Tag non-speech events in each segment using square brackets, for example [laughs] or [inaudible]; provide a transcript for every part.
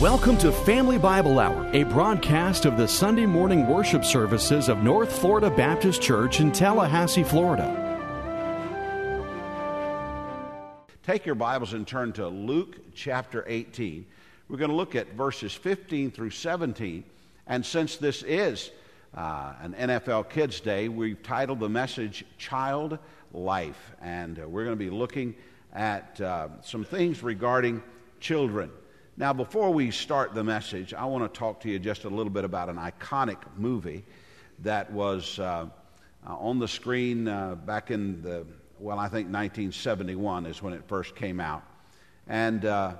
Welcome to Family Bible Hour, a broadcast of the Sunday morning worship services of North Florida Baptist Church in Tallahassee, Florida. Take your Bibles and turn to Luke chapter 18. We're going to look at verses 15 through 17. And since this is uh, an NFL Kids Day, we've titled the message Child Life. And uh, we're going to be looking at uh, some things regarding children. Now, before we start the message, I want to talk to you just a little bit about an iconic movie that was uh, uh, on the screen uh, back in the, well, I think 1971 is when it first came out. And uh,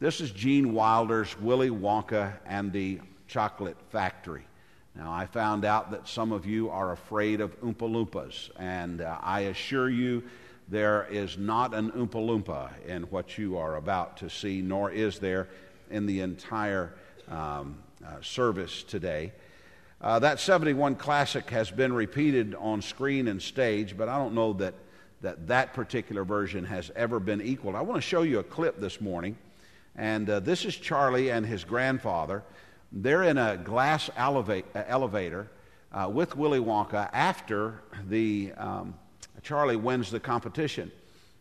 this is Gene Wilder's Willy Wonka and the Chocolate Factory. Now, I found out that some of you are afraid of Oompa Loompas, and uh, I assure you there is not an Oompa Loompa in what you are about to see, nor is there in the entire um, uh, service today. Uh, that 71 classic has been repeated on screen and stage, but I don't know that that, that particular version has ever been equaled. I want to show you a clip this morning, and uh, this is Charlie and his grandfather. They're in a glass eleva- elevator uh, with Willy Wonka after the um, Charlie wins the competition.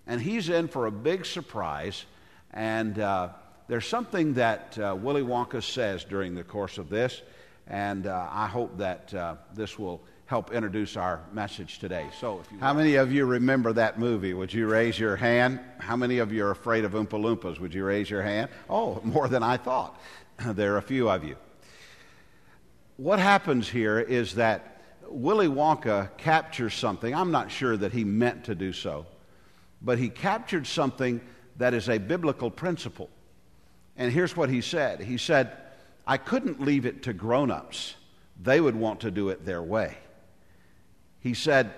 And he's in for a big surprise. And uh, there's something that uh, Willy Wonka says during the course of this. And uh, I hope that uh, this will help introduce our message today. So, how many of you remember that movie? Would you raise your hand? How many of you are afraid of Oompa Loompas? Would you raise your hand? Oh, [laughs] more than I thought. [clears throat] there are a few of you. What happens here is that Willy Wonka captures something. I'm not sure that he meant to do so, but he captured something that is a biblical principle. And here's what he said He said, I couldn't leave it to grown ups, they would want to do it their way. He said,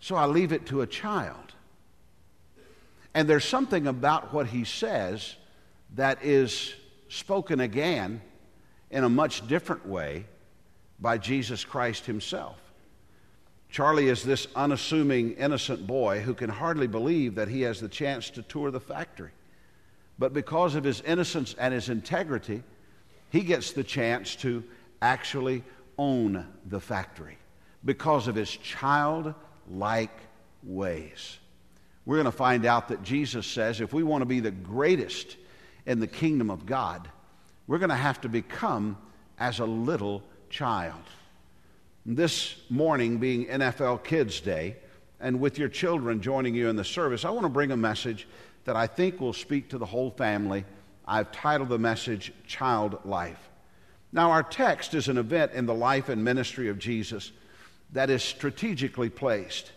So I leave it to a child. And there's something about what he says that is spoken again in a much different way by Jesus Christ himself. Charlie is this unassuming, innocent boy who can hardly believe that he has the chance to tour the factory. But because of his innocence and his integrity, he gets the chance to actually own the factory because of his childlike ways. We're going to find out that Jesus says if we want to be the greatest in the kingdom of God, we're going to have to become as a little child. This morning, being NFL Kids Day, and with your children joining you in the service, I want to bring a message that I think will speak to the whole family. I've titled the message Child Life. Now, our text is an event in the life and ministry of Jesus that is strategically placed.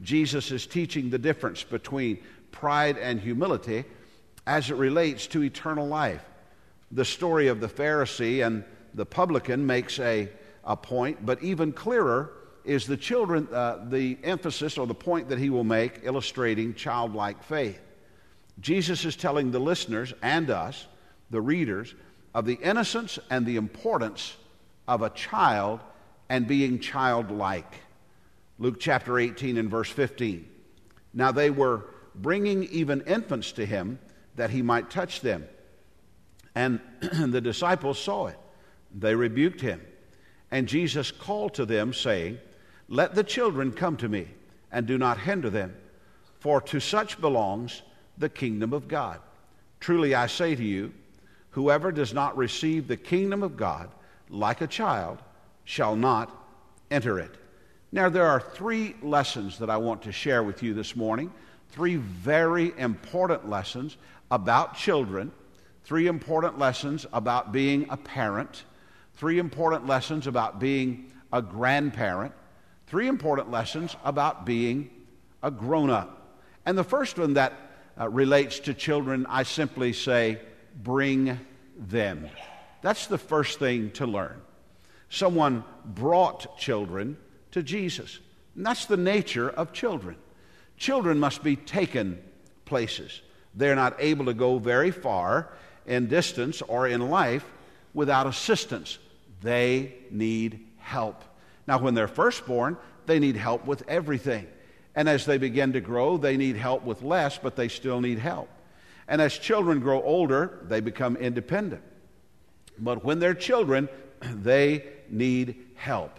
Jesus is teaching the difference between pride and humility as it relates to eternal life. The story of the Pharisee and the publican makes a a point, but even clearer is the children, uh, the emphasis or the point that he will make illustrating childlike faith. Jesus is telling the listeners and us, the readers, of the innocence and the importance of a child and being childlike. Luke chapter 18 and verse 15. Now they were bringing even infants to him that he might touch them. And [clears throat] the disciples saw it. They rebuked him. And Jesus called to them, saying, Let the children come to me, and do not hinder them, for to such belongs the kingdom of God. Truly I say to you, whoever does not receive the kingdom of God like a child shall not enter it. Now, there are three lessons that I want to share with you this morning. Three very important lessons about children, three important lessons about being a parent three important lessons about being a grandparent, three important lessons about being a grown up. And the first one that uh, relates to children, I simply say, bring them. That's the first thing to learn. Someone brought children to Jesus. And that's the nature of children. Children must be taken places. They're not able to go very far in distance or in life without assistance. They need help. Now, when they're first born, they need help with everything. And as they begin to grow, they need help with less, but they still need help. And as children grow older, they become independent. But when they're children, [clears throat] they need help.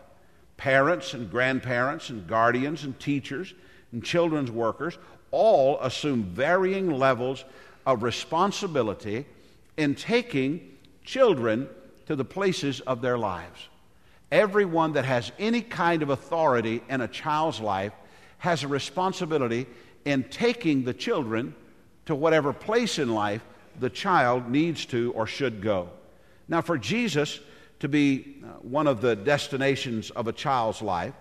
Parents and grandparents and guardians and teachers and children's workers all assume varying levels of responsibility in taking children to the places of their lives. Everyone that has any kind of authority in a child's life has a responsibility in taking the children to whatever place in life the child needs to or should go. Now, for Jesus to be uh, one of the destinations of a child's life,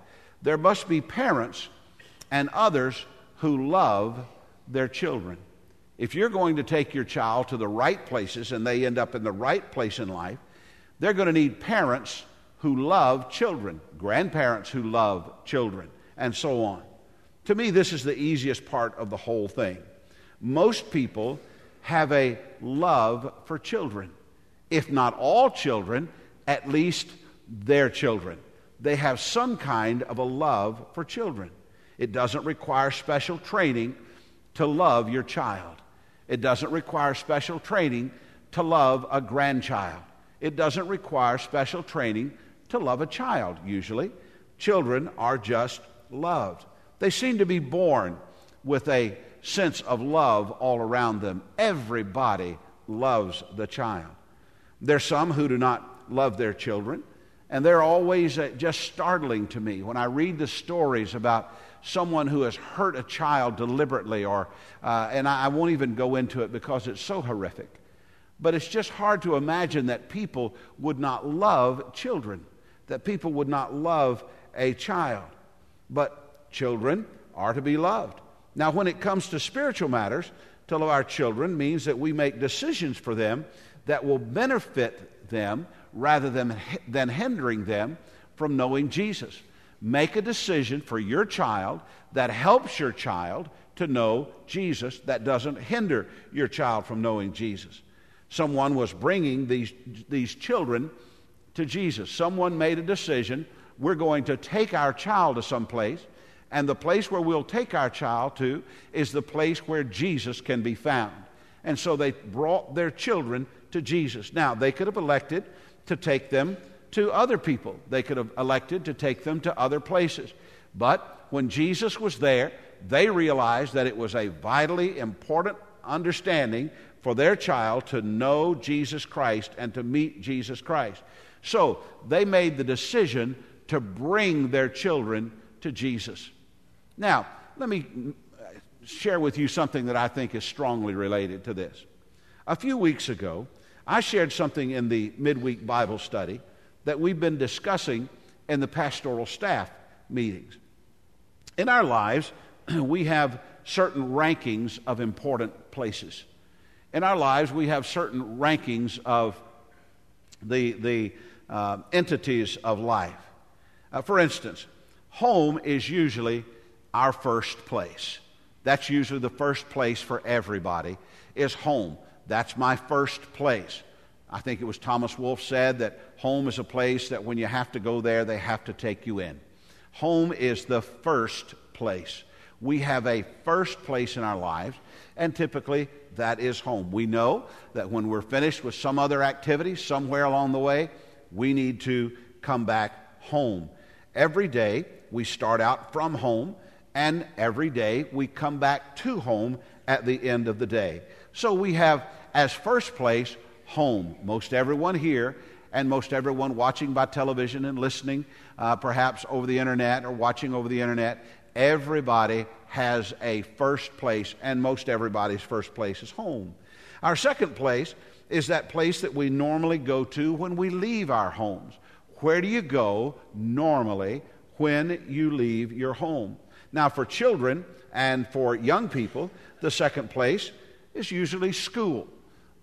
there must be parents and others who love their children. If you're going to take your child to the right places and they end up in the right place in life, they're going to need parents who love children, grandparents who love children, and so on. To me, this is the easiest part of the whole thing. Most people have a love for children. If not all children, at least their children. They have some kind of a love for children. It doesn't require special training to love your child. It doesn't require special training to love a grandchild. It doesn't require special training to love a child, usually. Children are just loved. They seem to be born with a sense of love all around them. Everybody loves the child. There's some who do not love their children, and they're always uh, just startling to me when I read the stories about someone who has hurt a child deliberately, or, uh, and I, I won't even go into it because it's so horrific. But it's just hard to imagine that people would not love children, that people would not love a child. But children are to be loved. Now, when it comes to spiritual matters, to love our children means that we make decisions for them that will benefit them rather than, than hindering them from knowing Jesus. Make a decision for your child that helps your child to know Jesus, that doesn't hinder your child from knowing Jesus. Someone was bringing these, these children to Jesus. Someone made a decision we're going to take our child to some place, and the place where we'll take our child to is the place where Jesus can be found. And so they brought their children to Jesus. Now, they could have elected to take them to other people, they could have elected to take them to other places. But when Jesus was there, they realized that it was a vitally important understanding for their child to know Jesus Christ and to meet Jesus Christ. So they made the decision to bring their children to Jesus. Now, let me share with you something that I think is strongly related to this. A few weeks ago, I shared something in the midweek Bible study that we've been discussing in the pastoral staff meetings. In our lives, [clears throat] we have certain rankings of important places. In our lives, we have certain rankings of the, the uh, entities of life. Uh, for instance, home is usually our first place. That's usually the first place for everybody, is home. That's my first place. I think it was Thomas Wolfe said that home is a place that when you have to go there, they have to take you in. Home is the first place. We have a first place in our lives, and typically that is home. We know that when we're finished with some other activity somewhere along the way, we need to come back home. Every day we start out from home, and every day we come back to home at the end of the day. So we have as first place home. Most everyone here and most everyone watching by television and listening uh, perhaps over the internet or watching over the internet, everybody has a first place, and most everybody's first place is home. Our second place is that place that we normally go to when we leave our homes. Where do you go normally when you leave your home? Now, for children and for young people, the second place is usually school.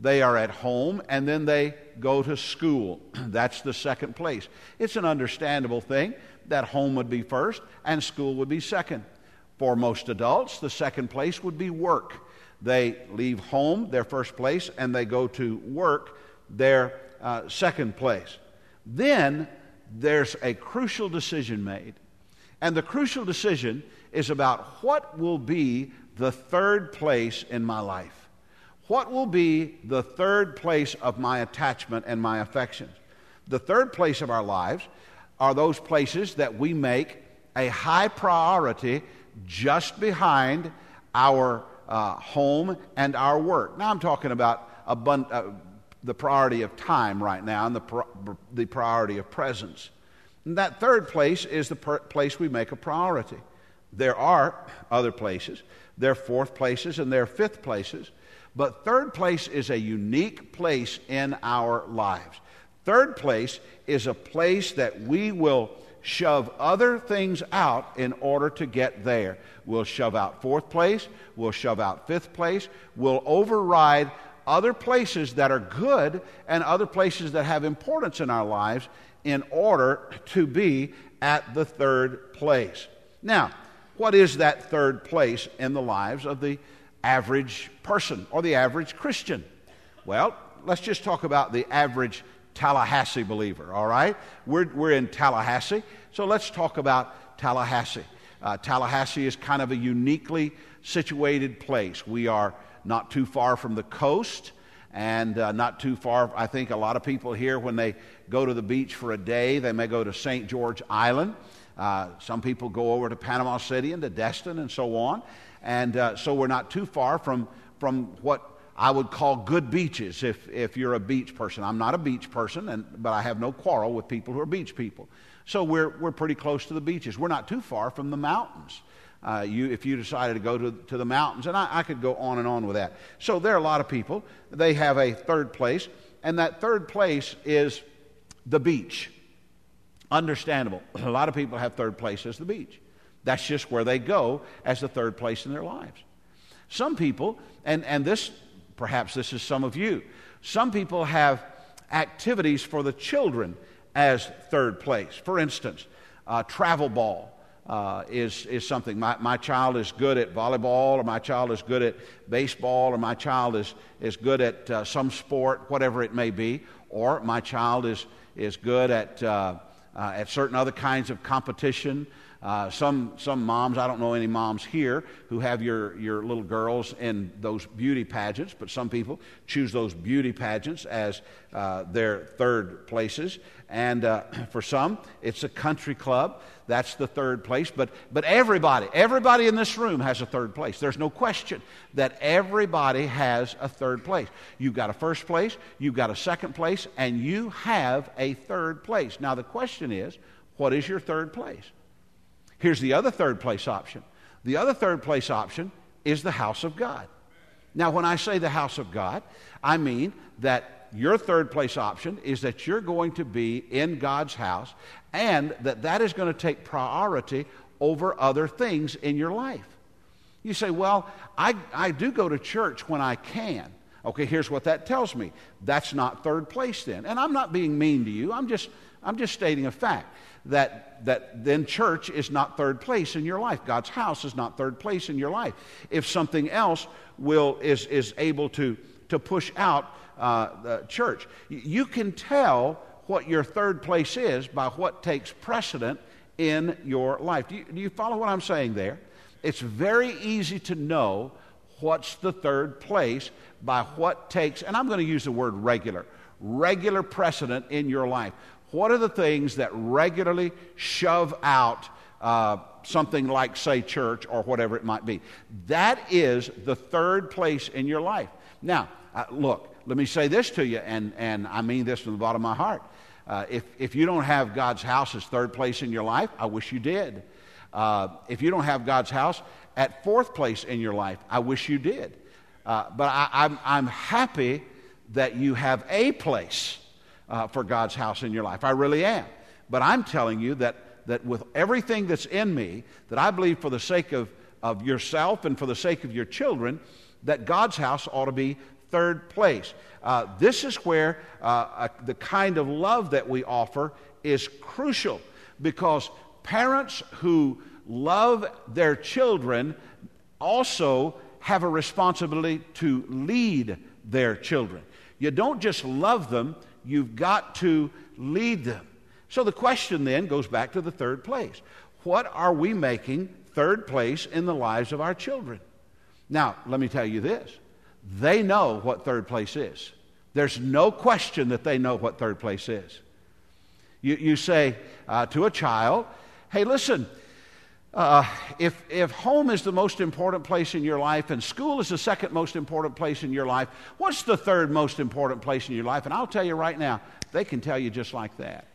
They are at home and then they go to school. [clears throat] That's the second place. It's an understandable thing that home would be first and school would be second. For most adults, the second place would be work. They leave home, their first place, and they go to work, their uh, second place. Then there's a crucial decision made. And the crucial decision is about what will be the third place in my life. what will be the third place of my attachment and my affections? The third place of our lives are those places that we make a high priority just behind our uh, home and our work. Now, I'm talking about abund- uh, the priority of time right now and the, pro- the priority of presence. And that third place is the per- place we make a priority. There are other places, there are fourth places, and there are fifth places. But third place is a unique place in our lives. Third place is a place that we will shove other things out in order to get there. We'll shove out fourth place, we'll shove out fifth place, we'll override other places that are good and other places that have importance in our lives in order to be at the third place. Now, what is that third place in the lives of the average person or the average Christian? Well, let's just talk about the average Tallahassee believer, all right? We're, we're in Tallahassee, so let's talk about Tallahassee. Uh, Tallahassee is kind of a uniquely situated place. We are not too far from the coast and uh, not too far. I think a lot of people here, when they go to the beach for a day, they may go to St. George Island. Uh, some people go over to Panama City and to Destin and so on. And uh, so we're not too far from, from what I would call good beaches if, if you're a beach person. I'm not a beach person, and, but I have no quarrel with people who are beach people. So we're, we're pretty close to the beaches. We're not too far from the mountains. Uh, you, if you decided to go to, to the mountains, and I, I could go on and on with that. So there are a lot of people. They have a third place, and that third place is the beach. Understandable. [clears throat] A lot of people have third place as the beach. That's just where they go as the third place in their lives. Some people, and, and this Perhaps this is some of you. Some people have activities for the children as third place. For instance, uh, travel ball uh, is, is something. My, my child is good at volleyball, or my child is good at baseball, or my child is, is good at uh, some sport, whatever it may be, or my child is, is good at, uh, uh, at certain other kinds of competition. Uh, some, some moms, I don't know any moms here who have your, your little girls in those beauty pageants, but some people choose those beauty pageants as uh, their third places. And uh, [clears throat] for some, it's a country club. That's the third place. But, but everybody, everybody in this room has a third place. There's no question that everybody has a third place. You've got a first place, you've got a second place, and you have a third place. Now, the question is, what is your third place? Here's the other third place option the other third place option is the house of God. Now, when I say the house of God, I mean that your third place option is that you're going to be in God's house and that that is going to take priority over other things in your life. You say, Well, I, I do go to church when I can. Okay, here's what that tells me. That's not third place then. And I'm not being mean to you, I'm just, I'm just stating a fact that, that then church is not third place in your life. God's house is not third place in your life. If something else will, is, is able to, to push out uh, the church, you can tell what your third place is by what takes precedent in your life. Do you, do you follow what I'm saying there? It's very easy to know what's the third place by what takes, and I'm going to use the word regular, regular precedent in your life. What are the things that regularly shove out uh, something like, say, church or whatever it might be? That is the third place in your life. Now, uh, look, let me say this to you, and, and I mean this from the bottom of my heart. Uh, if, if you don't have God's house as third place in your life, I wish you did. Uh, if you don't have God's house at fourth place in your life, I wish you did. Uh, but I, I'm, I'm happy that you have a place uh, for God's house in your life. I really am. But I'm telling you that, that with everything that's in me, that I believe for the sake of, of yourself and for the sake of your children, that God's house ought to be third place. Uh, this is where uh, uh, the kind of love that we offer is crucial because parents who love their children also have a responsibility to lead their children. You don't just love them, You've got to lead them. So the question then goes back to the third place. What are we making third place in the lives of our children? Now, let me tell you this they know what third place is. There's no question that they know what third place is. You, you say uh, to a child, hey, listen, uh, if, if home is the most important place in your life and school is the second most important place in your life, what's the third most important place in your life? And I'll tell you right now, they can tell you just like that.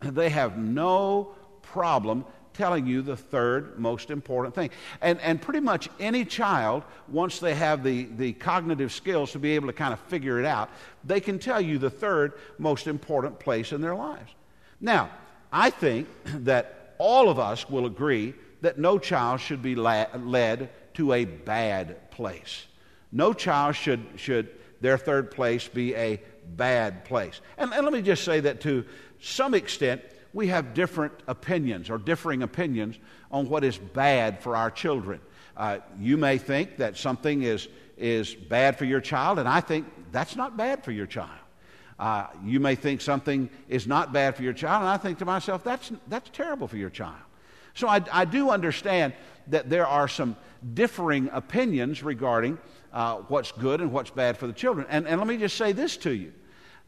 [clears throat] They have no problem telling you the third most important thing. And, and pretty much any child, once they have the, the cognitive skills to be able to kind of figure it out, they can tell you the third most important place in their lives. Now, I think [clears throat] that all of us will agree that no child should be led to a bad place. No child should, should their third place be a bad place. And, and let me just say that to some extent, we have different opinions or differing opinions on what is bad for our children. Uh, you may think that something is, is bad for your child, and I think that's not bad for your child. Uh, you may think something is not bad for your child, and I think to myself, that's, that's terrible for your child. So I, I do understand that there are some differing opinions regarding uh, what's good and what's bad for the children. And, and let me just say this to you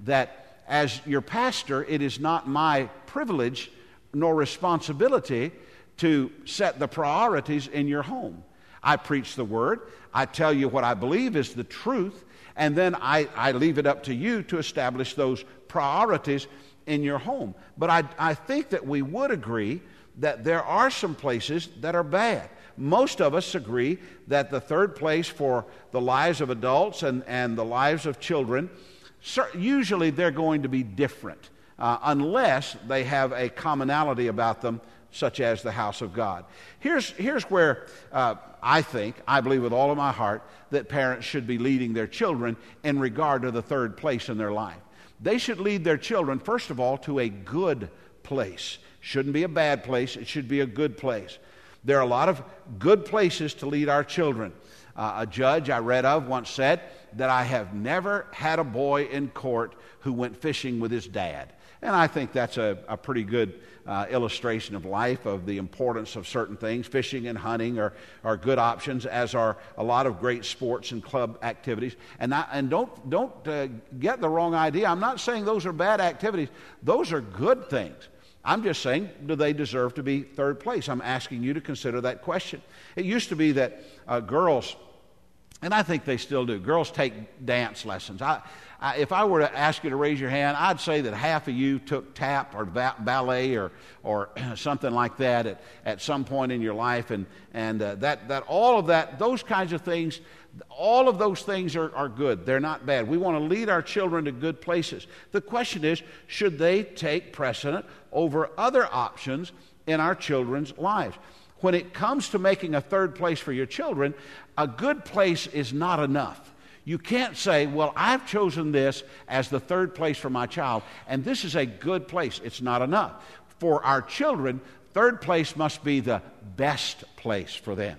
that as your pastor, it is not my privilege nor responsibility to set the priorities in your home. I preach the word, I tell you what I believe is the truth, and then I, I leave it up to you to establish those priorities in your home. But I, I think that we would agree that there are some places that are bad. Most of us agree that the third place for the lives of adults and, and the lives of children usually they're going to be different uh, unless they have a commonality about them, such as the house of God. Here's, here's where uh, I think, I believe with all of my heart, that parents should be leading their children in regard to the third place in their life. They should lead their children, first of all, to a good place. Shouldn't be a bad place, it should be a good place. There are a lot of good places to lead our children. Uh, a judge I read of once said that I have never had a boy in court who went fishing with his dad. And I think that's a, a pretty good uh, illustration of life, of the importance of certain things. Fishing and hunting are, are good options, as are a lot of great sports and club activities. And, I, and don't, don't uh, get the wrong idea. I'm not saying those are bad activities, those are good things. I'm just saying, do they deserve to be third place? I'm asking you to consider that question. It used to be that uh, girls and I think they still do. Girls take dance lessons. I, I, if I were to ask you to raise your hand, I'd say that half of you took tap or ba- ballet or, or [clears throat] something like that at, at some point in your life. And, and uh, that, that all of that, those kinds of things, all of those things are, are good. They're not bad. We want to lead our children to good places. The question is should they take precedent over other options in our children's lives? when it comes to making a third place for your children, a good place is not enough. You can't say, Well, I've chosen this as the third place for my child, and this is a good place. It's not enough. For our children, third place must be the best place for them.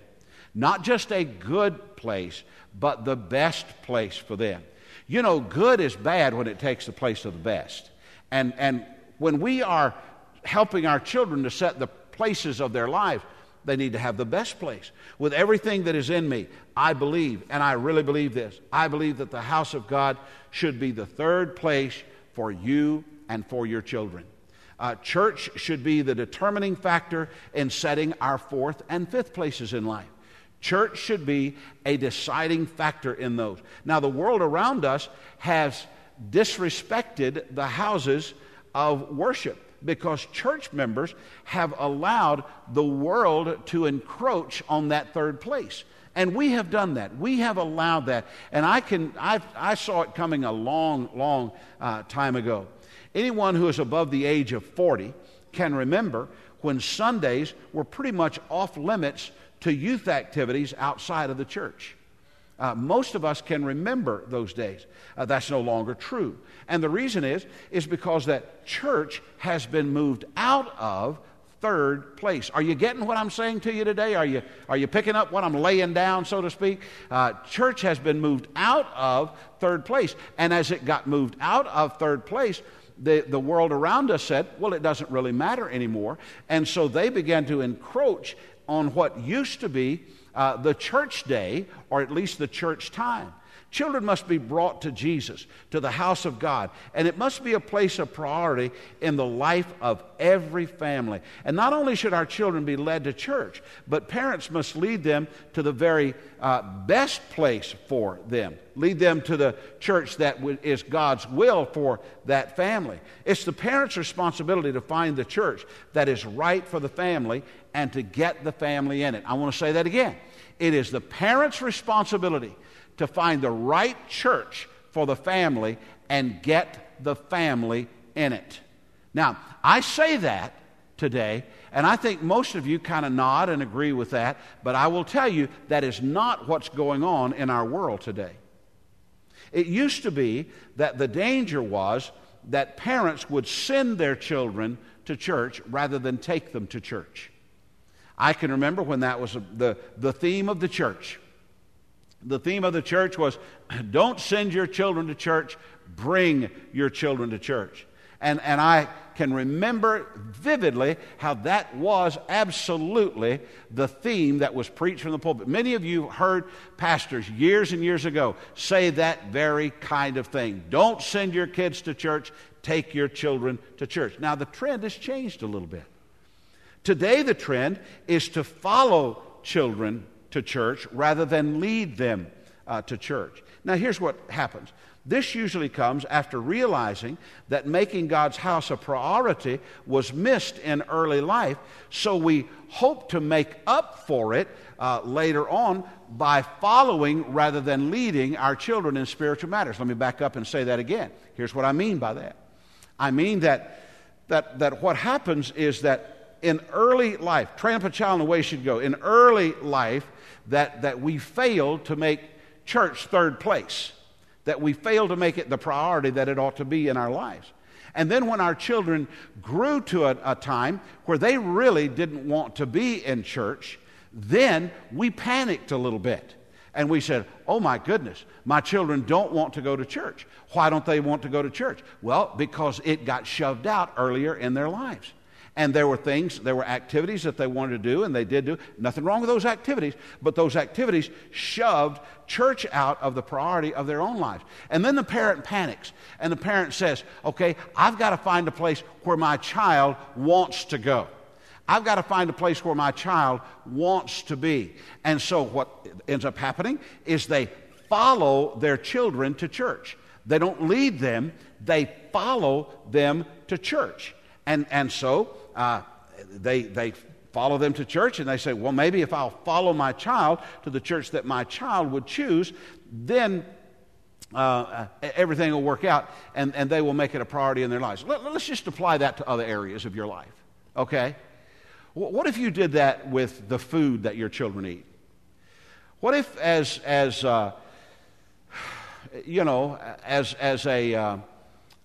Not just a good place, but the best place for them. You know, good is bad when it takes the place of the best. And, and when we are helping our children to set the places of their life, they need to have the best place. With everything that is in me, I believe, and I really believe this, I believe that the house of God should be the third place for you and for your children. Uh, church should be the determining factor in setting our fourth and fifth places in life. Church should be a deciding factor in those. Now, the world around us has disrespected the houses of worship because church members have allowed the world to encroach on that third place. And we have done that. We have allowed that. And I, can, I, I saw it coming a long, long uh, time ago. Anyone who is above the age of 40 can remember when Sundays were pretty much off limits to youth activities outside of the church. Uh, most of us can remember those days. Uh, that's no longer true. And the reason is, is because that church has been moved out of third place. Are you getting what I'm saying to you today? Are you, are you picking up what I'm laying down, so to speak? Uh, church has been moved out of third place. And as it got moved out of third place, the, the world around us said, well, it doesn't really matter anymore. And so they began to encroach on what used to be uh, the church day, or at least the church time. Children must be brought to Jesus, to the house of God, and it must be a place of priority in the life of every family. And not only should our children be led to church, but parents must lead them to the very uh, best place for them. Lead them to the church that is God's will for that family. It's the parents' responsibility to find the church that is right for the family and to get the family in it. I want to say that again. It is the parents' responsibility to find the right church for the family and get the family in it. Now, I say that today, and I think most of you kind of nod and agree with that, but I will tell you that is not what's going on in our world today. It used to be that the danger was that parents would send their children to church rather than take them to church. I can remember when that was the, the theme of the church. The theme of the church was [clears throat] don't send your children to church, bring your children to church. And, and I can remember vividly how that was absolutely the theme that was preached from the pulpit. Many of you heard pastors years and years ago say that very kind of thing. Don't send your kids to church, take your children to church. Now, the trend has changed a little bit. Today, the trend is to follow children to church rather than lead them uh, to church. Now, here's what happens. This usually comes after realizing that making God's house a priority was missed in early life, so we hope to make up for it uh, later on by following rather than leading our children in spiritual matters. Let me back up and say that again. Here's what I mean by that I mean that, that, that what happens is that in early life, train up a child in the way he should go. In early life, that, that we failed to make church third place, that we failed to make it the priority that it ought to be in our lives. And then when our children grew to a, a time where they really didn't want to be in church, then we panicked a little bit. And we said, Oh my goodness, my children don't want to go to church. Why don't they want to go to church? Well, because it got shoved out earlier in their lives. And there were things, there were activities that they wanted to do, and they did do. Nothing wrong with those activities, but those activities shoved church out of the priority of their own lives. And then the parent panics, and the parent says, Okay, I've got to find a place where my child wants to go. I've got to find a place where my child wants to be. And so what ends up happening is they follow their children to church. They don't lead them, they follow them to church. And, and so uh, they, they follow them to church and they say, well, maybe if I'll follow my child to the church that my child would choose, then uh, everything will work out and, and they will make it a priority in their lives. Let, us just apply that to other areas of your life, okay? What if you did that with the food that your children eat? What if, as, as uh, [sighs] you know, as, as a, uh,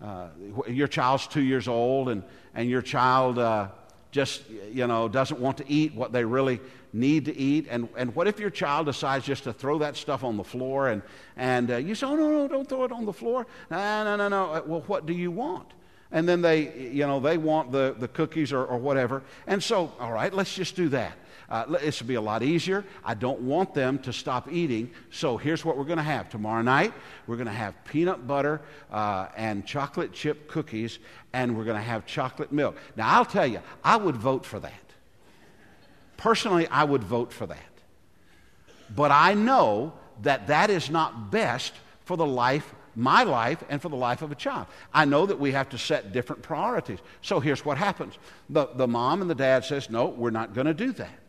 uh, your child's two years old and, and your child uh, just, you know, doesn't want to eat what they really need to eat. And, and what if your child decides just to throw that stuff on the floor and, and uh, you say, oh, no, no, don't throw it on the floor. No, no, no, no. Uh, well, what do you want? And then they, you know, they want the, the cookies or, or whatever. And so, all right, let's just do that. Uh, this will be a lot easier. I don't want them to stop eating. So here's what we're going to have. Tomorrow night, we're going to have peanut butter uh, and chocolate chip cookies, and we're going to have chocolate milk. Now, I'll tell you, I would vote for that. Personally, I would vote for that. But I know that that is not best for the life my life and for the life of a child. I know that we have to set different priorities. So here's what happens. The, the mom and the dad says, no, we're not going to do that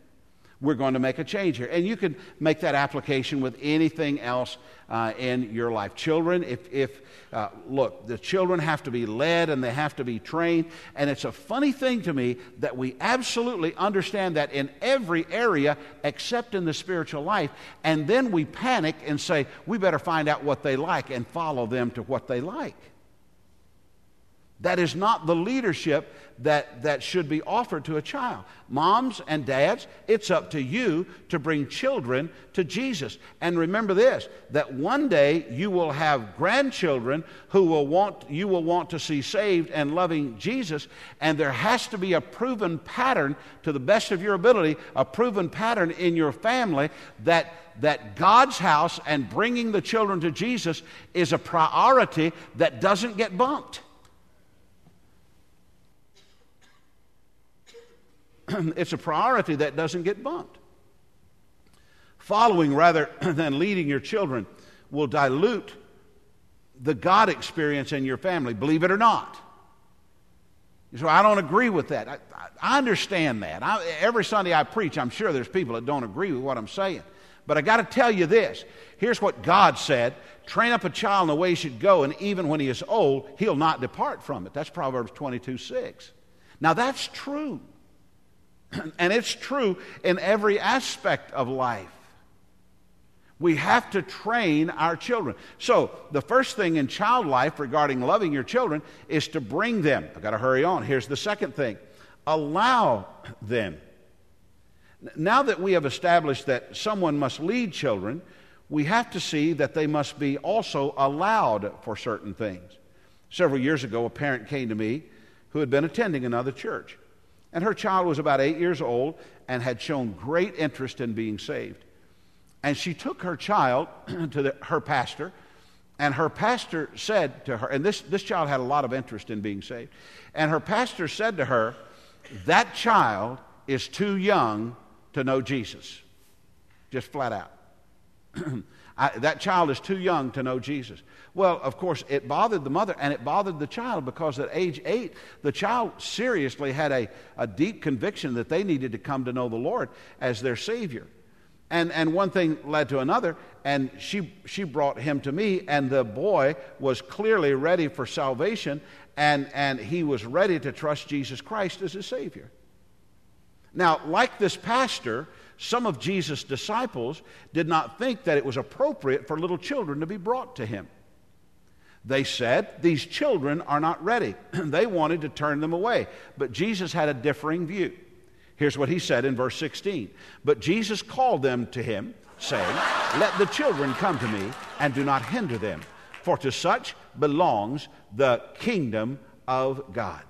we're going to make a change here. And you can make that application with anything else uh, in your life. Children, if, if uh, look, the children have to be led and they have to be trained. And it's a funny thing to me that we absolutely understand that in every area except in the spiritual life. And then we panic and say, we better find out what they like and follow them to what they like. That is not the leadership that, that should be offered to a child. Moms and dads, it's up to you to bring children to Jesus. And remember this that one day you will have grandchildren who will want, you will want to see saved and loving Jesus. And there has to be a proven pattern, to the best of your ability, a proven pattern in your family that, that God's house and bringing the children to Jesus is a priority that doesn't get bumped. [clears throat] it's a priority that doesn't get bumped. Following rather [clears throat] than leading your children will dilute the God experience in your family, believe it or not. So I don't agree with that. I, I understand that. I, every Sunday I preach, I'm sure there's people that don't agree with what I'm saying. But I got to tell you this. Here's what God said train up a child in the way he should go, and even when he is old, he'll not depart from it. That's Proverbs 22 6. Now that's true. [clears throat] And it's true in every aspect of life. We have to train our children. So, the first thing in child life regarding loving your children is to bring them. I've got to hurry on. Here's the second thing allow them. Now that we have established that someone must lead children, we have to see that they must be also allowed for certain things. Several years ago, a parent came to me who had been attending another church. And her child was about eight years old and had shown great interest in being saved. And she took her child [clears throat] to the, her pastor, and her pastor said to her, and this, this child had a lot of interest in being saved, and her pastor said to her, That child is too young to know Jesus. Just flat out. [clears throat] I, that child is too young to know Jesus. Well, of course, it bothered the mother and it bothered the child because at age eight, the child seriously had a, a deep conviction that they needed to come to know the Lord as their Savior. And, and one thing led to another, and she, she brought him to me, and the boy was clearly ready for salvation, and, and he was ready to trust Jesus Christ as his Savior. Now, like this pastor, some of Jesus' disciples did not think that it was appropriate for little children to be brought to him. They said, These children are not ready. [clears throat] they wanted to turn them away. But Jesus had a differing view. Here's what he said in verse 16 But Jesus called them to him, saying, Let the children come to me, and do not hinder them, for to such belongs the kingdom of God.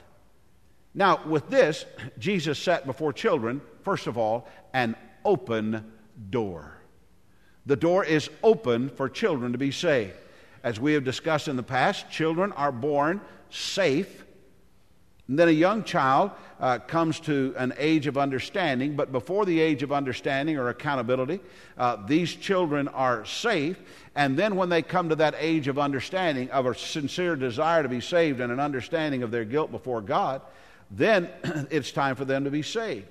Now, with this, [clears throat] Jesus set before children, first of all, an open door. The door is open for children to be saved. As we have discussed in the past, children are born safe. And then a young child uh, comes to an age of understanding, but before the age of understanding or accountability, uh, these children are safe. And then when they come to that age of understanding, of a sincere desire to be saved and an understanding of their guilt before God, then [clears throat] it's time for them to be saved.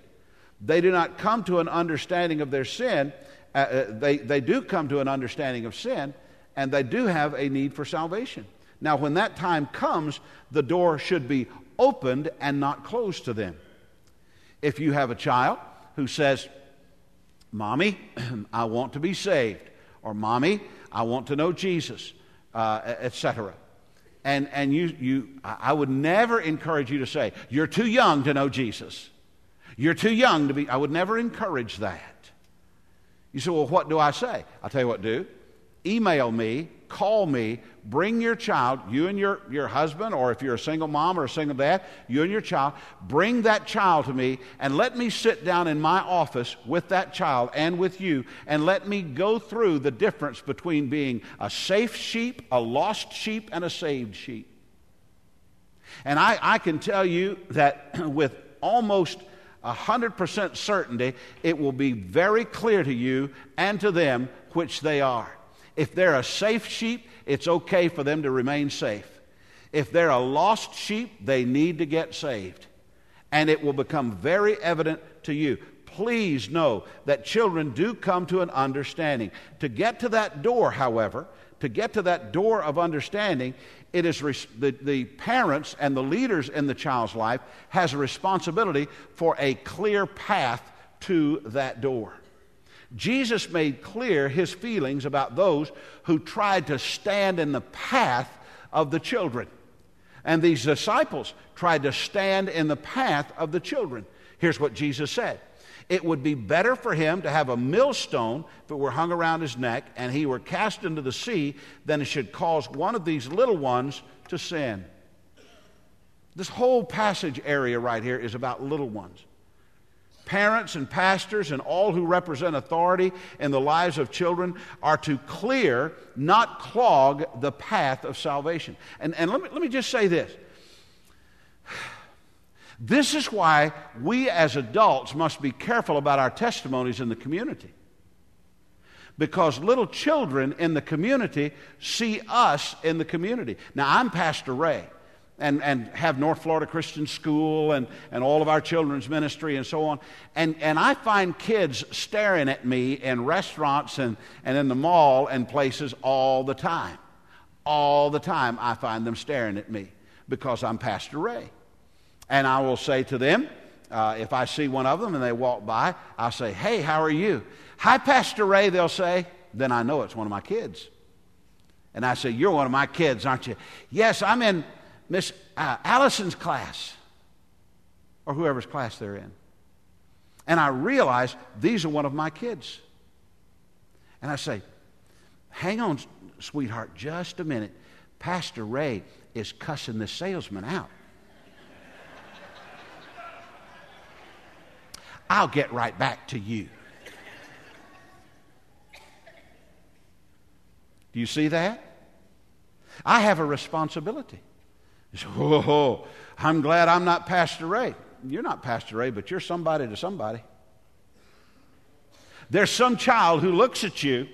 They do not come to an understanding of their sin. Uh, uh, they, they do come to an understanding of sin, and they do have a need for salvation. Now, when that time comes, the door should be opened and not closed to them. If you have a child who says, Mommy, [clears throat] I want to be saved, or Mommy, I want to know Jesus, uh, etc. And, and you, you, I would never encourage you to say, You're too young to know Jesus. You're too young to be, I would never encourage that. You say, well, what do I say? I'll tell you what do. Email me, call me, bring your child, you and your, your husband, or if you're a single mom or a single dad, you and your child, bring that child to me and let me sit down in my office with that child and with you and let me go through the difference between being a safe sheep, a lost sheep, and a saved sheep. And I, I can tell you that [clears throat] with almost 100% certainty, it will be very clear to you and to them which they are. If they're a safe sheep, it's okay for them to remain safe. If they're a lost sheep, they need to get saved. And it will become very evident to you. Please know that children do come to an understanding. To get to that door, however, to get to that door of understanding, it is res- the, the parents and the leaders in the child's life has a responsibility for a clear path to that door. Jesus made clear his feelings about those who tried to stand in the path of the children. And these disciples tried to stand in the path of the children. Here's what Jesus said It would be better for him to have a millstone if it were hung around his neck and he were cast into the sea than it should cause one of these little ones to sin. This whole passage area right here is about little ones. Parents and pastors and all who represent authority in the lives of children are to clear, not clog, the path of salvation. And, and let, me, let me just say this. This is why we as adults must be careful about our testimonies in the community. Because little children in the community see us in the community. Now, I'm Pastor Ray and, and have North Florida Christian School and, and all of our children's ministry and so on. And, and I find kids staring at me in restaurants and, and in the mall and places all the time. All the time, I find them staring at me because I'm Pastor Ray. And I will say to them, uh, if I see one of them and they walk by, I'll say, Hey, how are you? Hi, Pastor Ray, they'll say. Then I know it's one of my kids. And I say, You're one of my kids, aren't you? Yes, I'm in Miss uh, Allison's class, or whoever's class they're in. And I realize these are one of my kids. And I say, hang on, sweetheart, just a minute. Pastor Ray is cussing the salesman out. I'll get right back to you. Do you see that? I have a responsibility. [laughs] Oh, I'm glad I'm not Pastor Ray. You're not Pastor Ray, but you're somebody to somebody. There's some child who looks at you.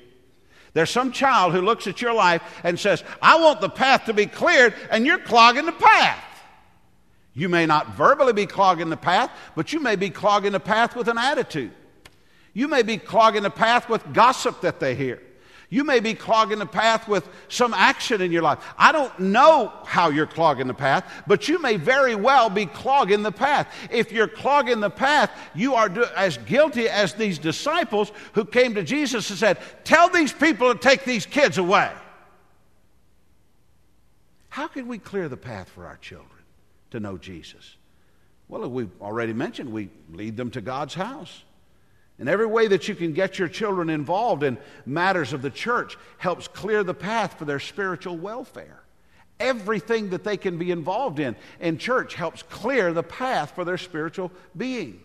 There's some child who looks at your life and says, I want the path to be cleared, and you're clogging the path. You may not verbally be clogging the path, but you may be clogging the path with an attitude. You may be clogging the path with gossip that they hear. You may be clogging the path with some action in your life. I don't know how you're clogging the path, but you may very well be clogging the path. If you're clogging the path, you are as guilty as these disciples who came to Jesus and said, Tell these people to take these kids away. How can we clear the path for our children to know Jesus? Well, we've already mentioned, we lead them to God's house. And every way that you can get your children involved in matters of the church helps clear the path for their spiritual welfare. Everything that they can be involved in in church helps clear the path for their spiritual being.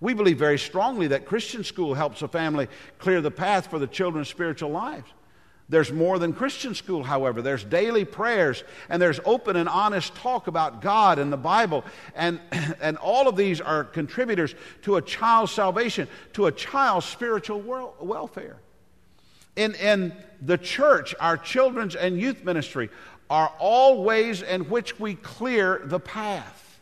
We believe very strongly that Christian school helps a family clear the path for the children's spiritual lives. There's more than Christian school, however. There's daily prayers, and there's open and honest talk about God and the Bible. And, [clears throat] and all of these are contributors to a child's salvation, to a child's spiritual welfare. In, in the church, our children's and youth ministry are all ways in which we clear the path.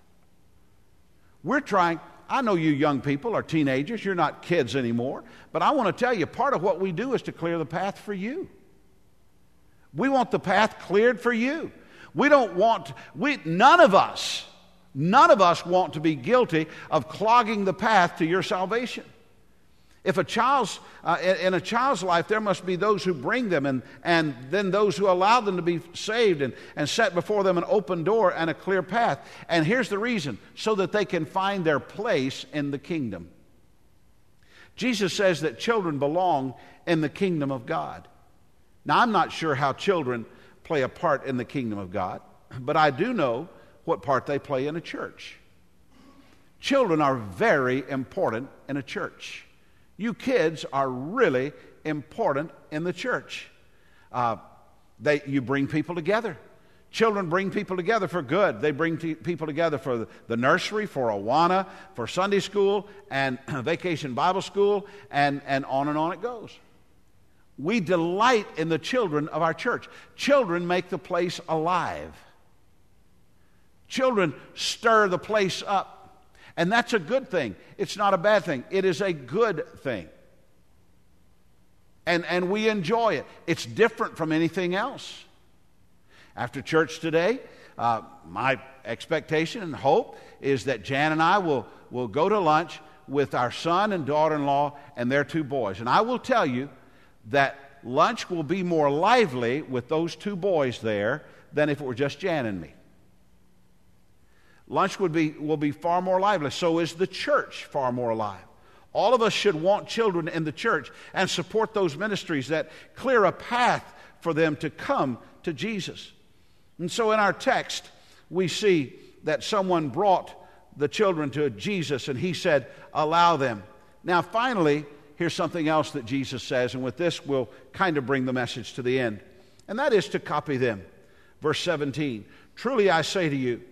We're trying, I know you young people are teenagers, you're not kids anymore, but I want to tell you part of what we do is to clear the path for you. We want the path cleared for you. We don't want, we, none of us, none of us want to be guilty of clogging the path to your salvation. If a child's, uh, in a child's life, there must be those who bring them and, and then those who allow them to be saved and, and set before them an open door and a clear path. And here's the reason so that they can find their place in the kingdom. Jesus says that children belong in the kingdom of God. Now, I'm not sure how children play a part in the kingdom of God, but I do know what part they play in a church. Children are very important in a church. You kids are really important in the church. Uh, they, you bring people together. Children bring people together for good. They bring t- people together for the nursery, for Awana, for Sunday school, and [clears throat] vacation Bible school, and, and on and on it goes. We delight in the children of our church. Children make the place alive. Children stir the place up. And that's a good thing. It's not a bad thing. It is a good thing. And, and we enjoy it. It's different from anything else. After church today, uh, my expectation and hope is that Jan and I will, will go to lunch with our son and daughter in law and their two boys. And I will tell you, that lunch will be more lively with those two boys there than if it were just Jan and me. Lunch would be, will be far more lively. So is the church far more alive. All of us should want children in the church and support those ministries that clear a path for them to come to Jesus. And so in our text, we see that someone brought the children to Jesus and he said, Allow them. Now, finally, here's something else that Jesus says, and with this, we'll kind of bring the message to the end, and that is to copy them. Verse 17 Truly I say to you,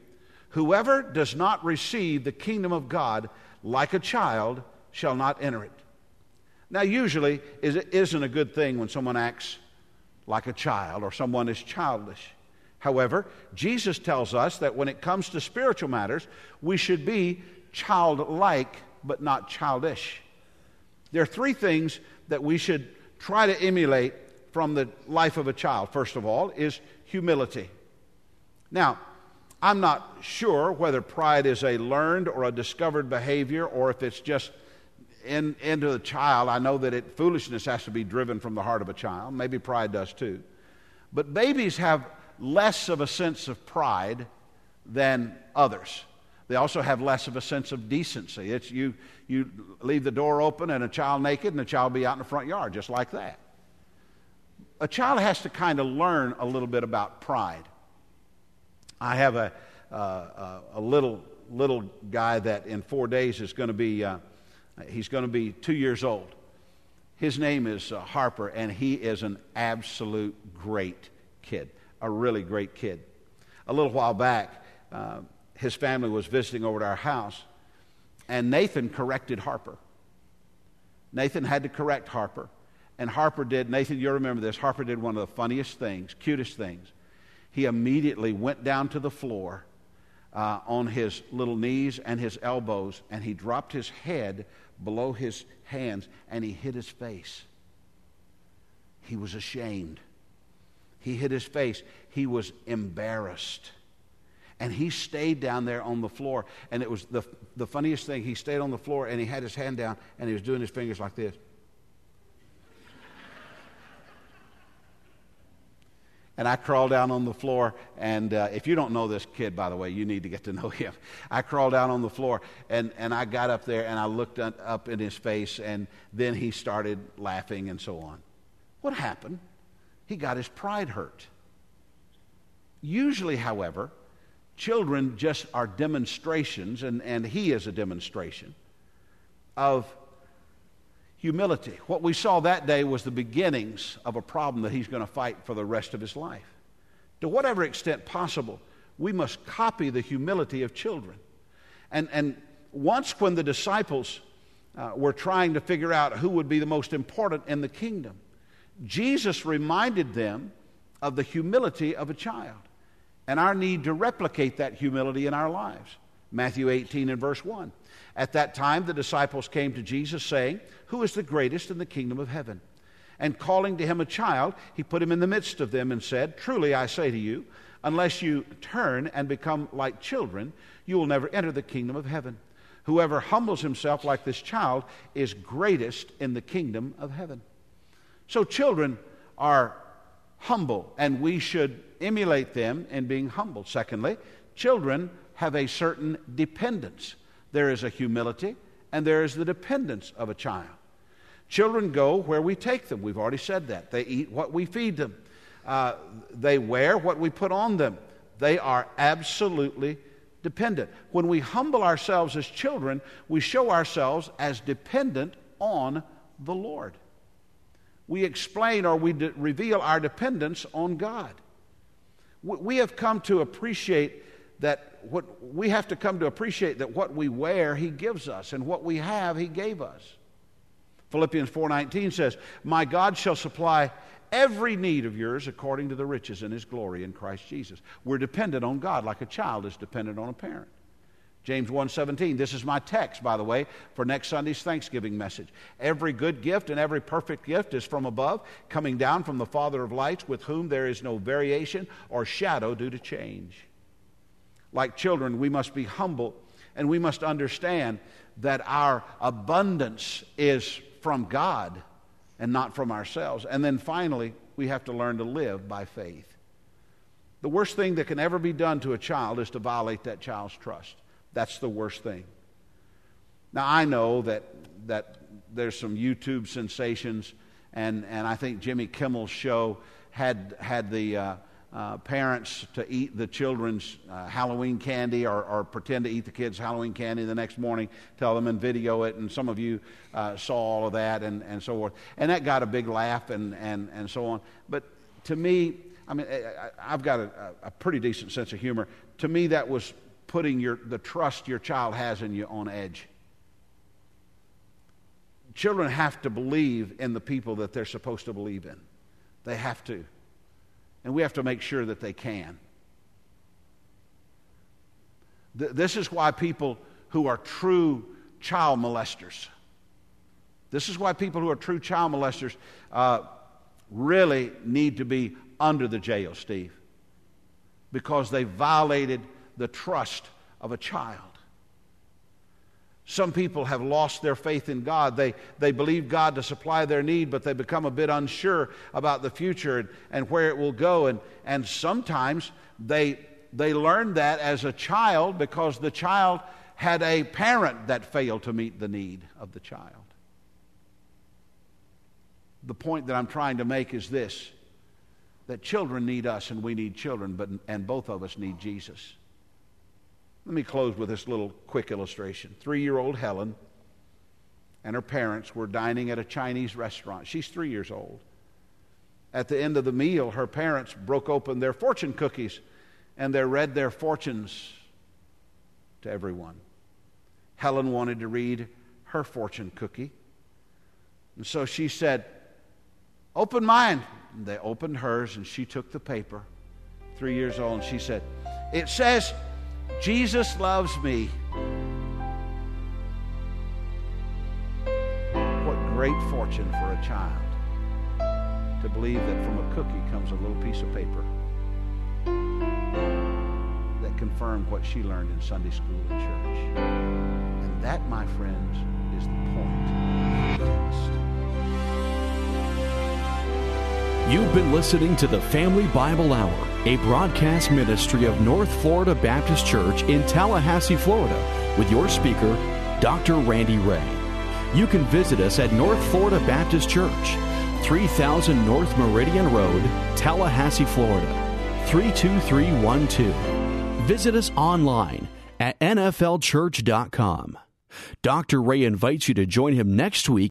whoever does not receive the kingdom of God like a child shall not enter it. Now, usually, it isn't a good thing when someone acts like a child or someone is childish. However, Jesus tells us that when it comes to spiritual matters, we should be childlike but not childish. There are three things that we should try to emulate from the life of a child. First of all, is humility. Now, I'm not sure whether pride is a learned or a discovered behavior or if it's just in, into the child. I know that it, foolishness has to be driven from the heart of a child. Maybe pride does too. But babies have less of a sense of pride than others. They also have less of a sense of decency. It's you, you leave the door open and a child naked and the child be out in the front yard, just like that. A child has to kind of learn a little bit about pride. I have a, uh, a little, little guy that in four days is going to be, uh, he's going to be two years old. His name is uh, Harper, and he is an absolute great kid, a really great kid. A little while back, uh, his family was visiting over at our house, and Nathan corrected Harper. Nathan had to correct Harper. And Harper did, Nathan, you'll remember this, Harper did one of the funniest things, cutest things he immediately went down to the floor uh, on his little knees and his elbows, and he dropped his head below his hands and he hid his face. He was ashamed. He hid his face. He was embarrassed. And he stayed down there on the floor. And it was the, the funniest thing. He stayed on the floor and he had his hand down and he was doing his fingers like this. [laughs] And I crawled down on the floor. And uh, if you don't know this kid, by the way, you need to get to [laughs] know him. I crawled down on the floor and, and I got up there and I looked up in his face. And then he started laughing and so on. What happened? He got his pride hurt. Usually, however, children just are demonstrations, and, and he is a demonstration of humility. What we saw that day was the beginnings of a problem that he's going to fight for the rest of his life. To whatever extent possible, we must copy the humility of children. And, and once, when the disciples uh, were trying to figure out who would be the most important in the kingdom, Jesus reminded them of the humility of a child and our need to replicate that humility in our lives. Matthew 18 and verse 1. At that time, the disciples came to Jesus, saying, Who is the greatest in the kingdom of heaven? And calling to him a child, he put him in the midst of them and said, Truly I say to you, unless you turn and become like children, you will never enter the kingdom of heaven. Whoever humbles himself like this child is greatest in the kingdom of heaven. So, children are humble, and we should emulate them in being humble. Secondly, children have a certain dependence. There is a humility and there is the dependence of a child. Children go where we take them. We've already said that. They eat what we feed them, uh, they wear what we put on them. They are absolutely dependent. When we humble ourselves as children, we show ourselves as dependent on the Lord. We explain or we de- reveal our dependence on God. We have come to appreciate that what we have to come to appreciate that what we wear he gives us and what we have he gave us. Philippians 4.19 says my god shall supply every need of yours according to the riches in his glory in christ jesus. We're dependent on god like a child is dependent on a parent james 1.17 this is my text by the way for next sunday's thanksgiving message every good gift and every perfect gift is from above coming down from the father of lights with whom there is no variation or shadow due to change like children, we must be humble and we must understand that our abundance is from God and not from ourselves. And then finally, we have to learn to live by faith. The worst thing that can ever be done to a child is to violate that child's trust. That's the worst thing. Now, I know that, that there's some YouTube sensations, and, and I think Jimmy Kimmel's show had, had the uh, uh, parents to eat the children's uh, Halloween candy or, or, pretend to eat the kids' Halloween candy the next morning, tell them and video it. And some of you uh, saw all of that and, and so forth. And that got a big laugh and, and, and so on. But to me, I mean, I, have got a, a, pretty decent sense of humor. To me, that was putting your, the trust your child has in you on edge. Children have to believe in the people that they're supposed to believe in. They have to. And we have to make sure that they can. Th- this is why people who are true child molesters, this is why people who are true child molesters uh, really need to be under the jail, Steve, because they violated the trust of a child. Some people have lost their faith in God. They, they believe God to supply their need, but they become a bit unsure about the future and, and where it will go. And, and sometimes they, they learn that as a child because the child had a parent that failed to meet the need of the child. The point that I'm trying to make is this that children need us and we need children, but, and both of us need Jesus. Let me close with this little quick illustration. Three year old Helen and her parents were dining at a Chinese restaurant. She's three years old. At the end of the meal, her parents broke open their fortune cookies and they read their fortunes to everyone. Helen wanted to read her fortune cookie. And so she said, Open mine. And they opened hers and she took the paper, three years old, and she said, It says, Jesus loves me. What great fortune for a child to believe that from a cookie comes a little piece of paper that confirmed what she learned in Sunday school and church. And that, my friends, is the point of the text. You've been listening to the Family Bible Hour, a broadcast ministry of North Florida Baptist Church in Tallahassee, Florida, with your speaker, Dr. Randy Ray. You can visit us at North Florida Baptist Church, 3000 North Meridian Road, Tallahassee, Florida, 32312. Visit us online at nflchurch.com. Dr. Ray invites you to join him next week